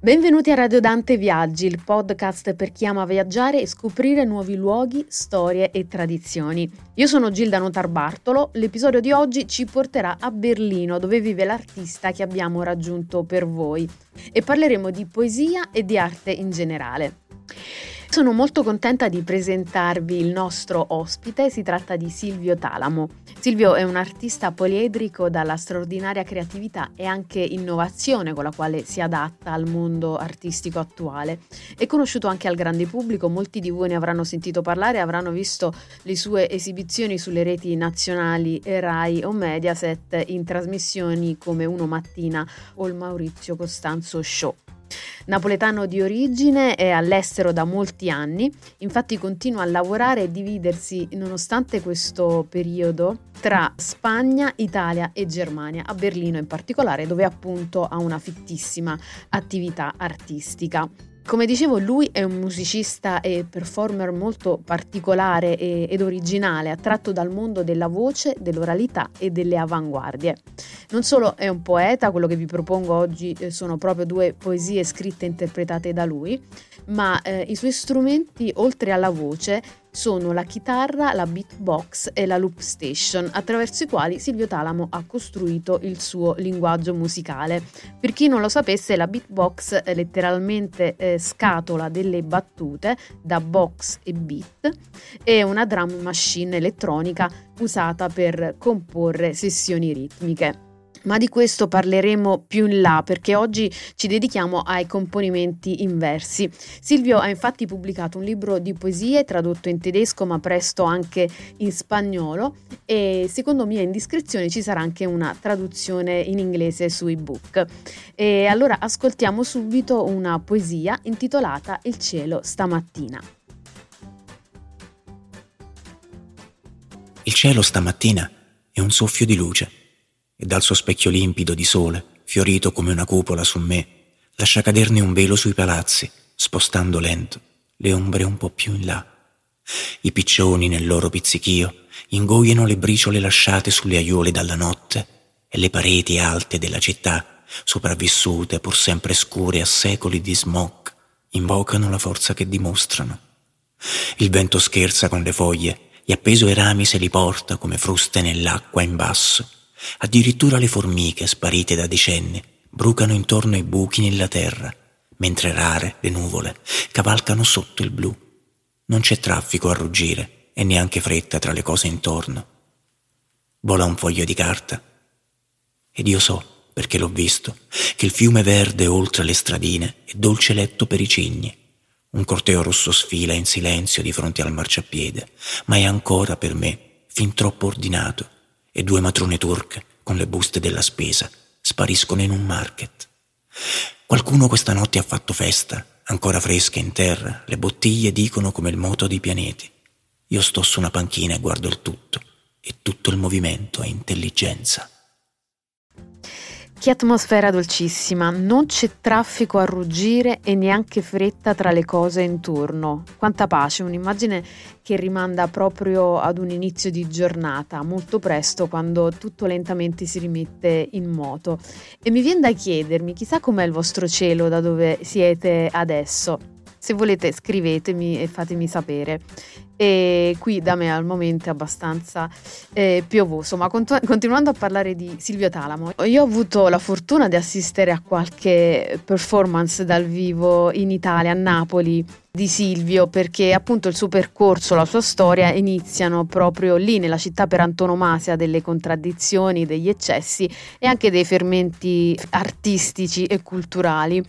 Benvenuti a Radio Dante Viaggi, il podcast per chi ama viaggiare e scoprire nuovi luoghi, storie e tradizioni. Io sono Gilda Notarbartolo, l'episodio di oggi ci porterà a Berlino dove vive l'artista che abbiamo raggiunto per voi e parleremo di poesia e di arte in generale. Sono molto contenta di presentarvi il nostro ospite, si tratta di Silvio Talamo. Silvio è un artista poliedrico dalla straordinaria creatività e anche innovazione con la quale si adatta al mondo artistico attuale. È conosciuto anche al grande pubblico, molti di voi ne avranno sentito parlare, avranno visto le sue esibizioni sulle reti nazionali Rai o Mediaset in trasmissioni come Uno Mattina o il Maurizio Costanzo Show. Napoletano di origine, è all'estero da molti anni, infatti continua a lavorare e dividersi, nonostante questo periodo, tra Spagna, Italia e Germania, a Berlino in particolare, dove appunto ha una fittissima attività artistica. Come dicevo, lui è un musicista e performer molto particolare ed originale, attratto dal mondo della voce, dell'oralità e delle avanguardie. Non solo è un poeta, quello che vi propongo oggi eh, sono proprio due poesie scritte e interpretate da lui, ma eh, i suoi strumenti, oltre alla voce, sono la chitarra, la beatbox e la loop station, attraverso i quali Silvio Talamo ha costruito il suo linguaggio musicale. Per chi non lo sapesse, la beatbox è letteralmente eh, scatola delle battute da box e beat è una drum machine elettronica usata per comporre sessioni ritmiche ma di questo parleremo più in là perché oggi ci dedichiamo ai componimenti inversi. Silvio ha infatti pubblicato un libro di poesie tradotto in tedesco ma presto anche in spagnolo e secondo mia indiscrezione ci sarà anche una traduzione in inglese su ebook. E allora ascoltiamo subito una poesia intitolata Il cielo stamattina. Il cielo stamattina è un soffio di luce e dal suo specchio limpido di sole, fiorito come una cupola su me, lascia caderne un velo sui palazzi, spostando lento le ombre un po' più in là. I piccioni nel loro pizzichio ingoiano le briciole lasciate sulle aiuole dalla notte e le pareti alte della città, sopravvissute pur sempre scure a secoli di smog, invocano la forza che dimostrano. Il vento scherza con le foglie e appeso ai rami se li porta come fruste nell'acqua in basso Addirittura le formiche, sparite da decenni, brucano intorno ai buchi nella terra, mentre rare le nuvole cavalcano sotto il blu. Non c'è traffico a ruggire e neanche fretta tra le cose intorno. Vola un foglio di carta. Ed io so, perché l'ho visto, che il fiume verde oltre le stradine è dolce letto per i cigni. Un corteo rosso sfila in silenzio di fronte al marciapiede, ma è ancora per me fin troppo ordinato e due matrone turche con le buste della spesa spariscono in un market. Qualcuno questa notte ha fatto festa, ancora fresche in terra, le bottiglie dicono come il moto dei pianeti. Io sto su una panchina e guardo il tutto, e tutto il movimento è intelligenza. Che atmosfera dolcissima, non c'è traffico a ruggire e neanche fretta tra le cose intorno. Quanta pace, un'immagine che rimanda proprio ad un inizio di giornata, molto presto quando tutto lentamente si rimette in moto. E mi viene da chiedermi, chissà com'è il vostro cielo da dove siete adesso. Se volete scrivetemi e fatemi sapere e qui da me al momento è abbastanza eh, piovoso. Ma cont- continuando a parlare di Silvio Talamo, io ho avuto la fortuna di assistere a qualche performance dal vivo in Italia, a Napoli, di Silvio, perché appunto il suo percorso, la sua storia iniziano proprio lì, nella città per antonomasia delle contraddizioni, degli eccessi e anche dei fermenti artistici e culturali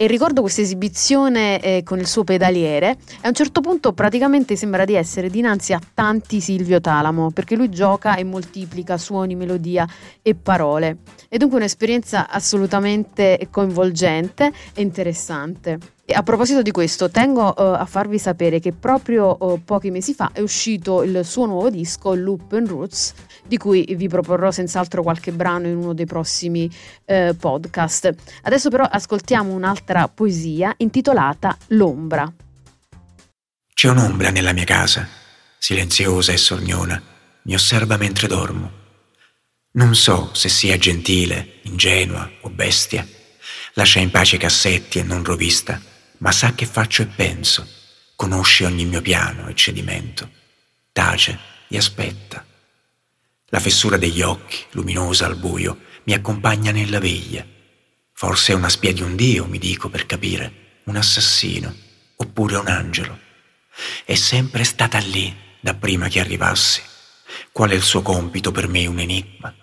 e ricordo questa esibizione eh, con il suo pedaliere e a un certo punto praticamente sembra di essere dinanzi a tanti Silvio Talamo perché lui gioca e moltiplica suoni, melodia e parole. È dunque un'esperienza assolutamente coinvolgente e interessante. A proposito di questo, tengo uh, a farvi sapere che proprio uh, pochi mesi fa è uscito il suo nuovo disco, Loop and Roots, di cui vi proporrò senz'altro qualche brano in uno dei prossimi uh, podcast. Adesso però ascoltiamo un'altra poesia intitolata L'ombra. C'è un'ombra nella mia casa, silenziosa e sorniona, mi osserva mentre dormo. Non so se sia gentile, ingenua o bestia Lascia in pace i cassetti e non rovista, ma sa che faccio e penso, conosce ogni mio piano e cedimento, tace e aspetta. La fessura degli occhi, luminosa al buio, mi accompagna nella veglia. Forse è una spia di un dio, mi dico per capire, un assassino, oppure un angelo. È sempre stata lì da prima che arrivassi. Qual è il suo compito per me un enigma?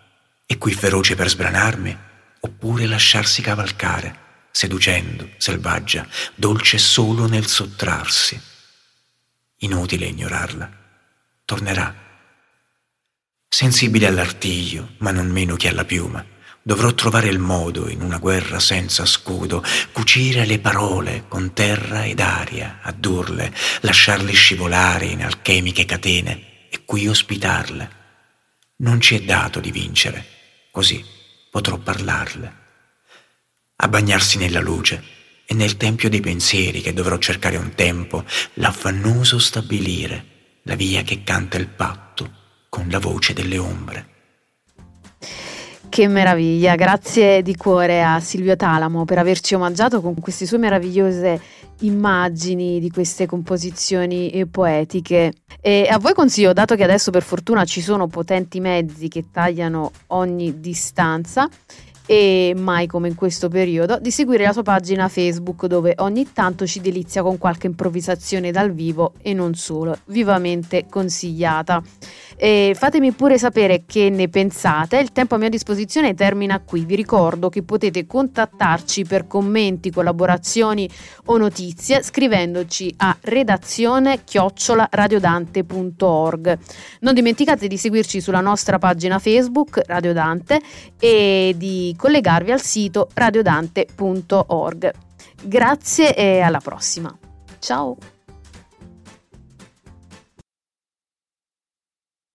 È qui feroce per sbranarmi, oppure lasciarsi cavalcare? Seducendo, selvaggia, dolce solo nel sottrarsi. Inutile ignorarla. Tornerà. Sensibile all'artiglio, ma non meno che alla piuma, dovrò trovare il modo, in una guerra senza scudo, cucire le parole con terra ed aria, addurle, lasciarle scivolare in alchemiche catene e qui ospitarle. Non ci è dato di vincere, così potrò parlarle a bagnarsi nella luce e nel tempio dei pensieri che dovrò cercare un tempo, l'affannoso stabilire, la via che canta il patto con la voce delle ombre. Che meraviglia, grazie di cuore a Silvio Talamo per averci omaggiato con queste sue meravigliose immagini di queste composizioni eh, poetiche. E a voi consiglio, dato che adesso per fortuna ci sono potenti mezzi che tagliano ogni distanza, e mai come in questo periodo, di seguire la sua pagina Facebook dove ogni tanto ci delizia con qualche improvvisazione dal vivo e non solo, vivamente consigliata. E fatemi pure sapere che ne pensate, il tempo a mia disposizione termina qui, vi ricordo che potete contattarci per commenti, collaborazioni o notizie scrivendoci a redazione chiocciolaradiodante.org. Non dimenticate di seguirci sulla nostra pagina Facebook Radio Dante e collegarvi al sito radiodante.org. Grazie e alla prossima. Ciao!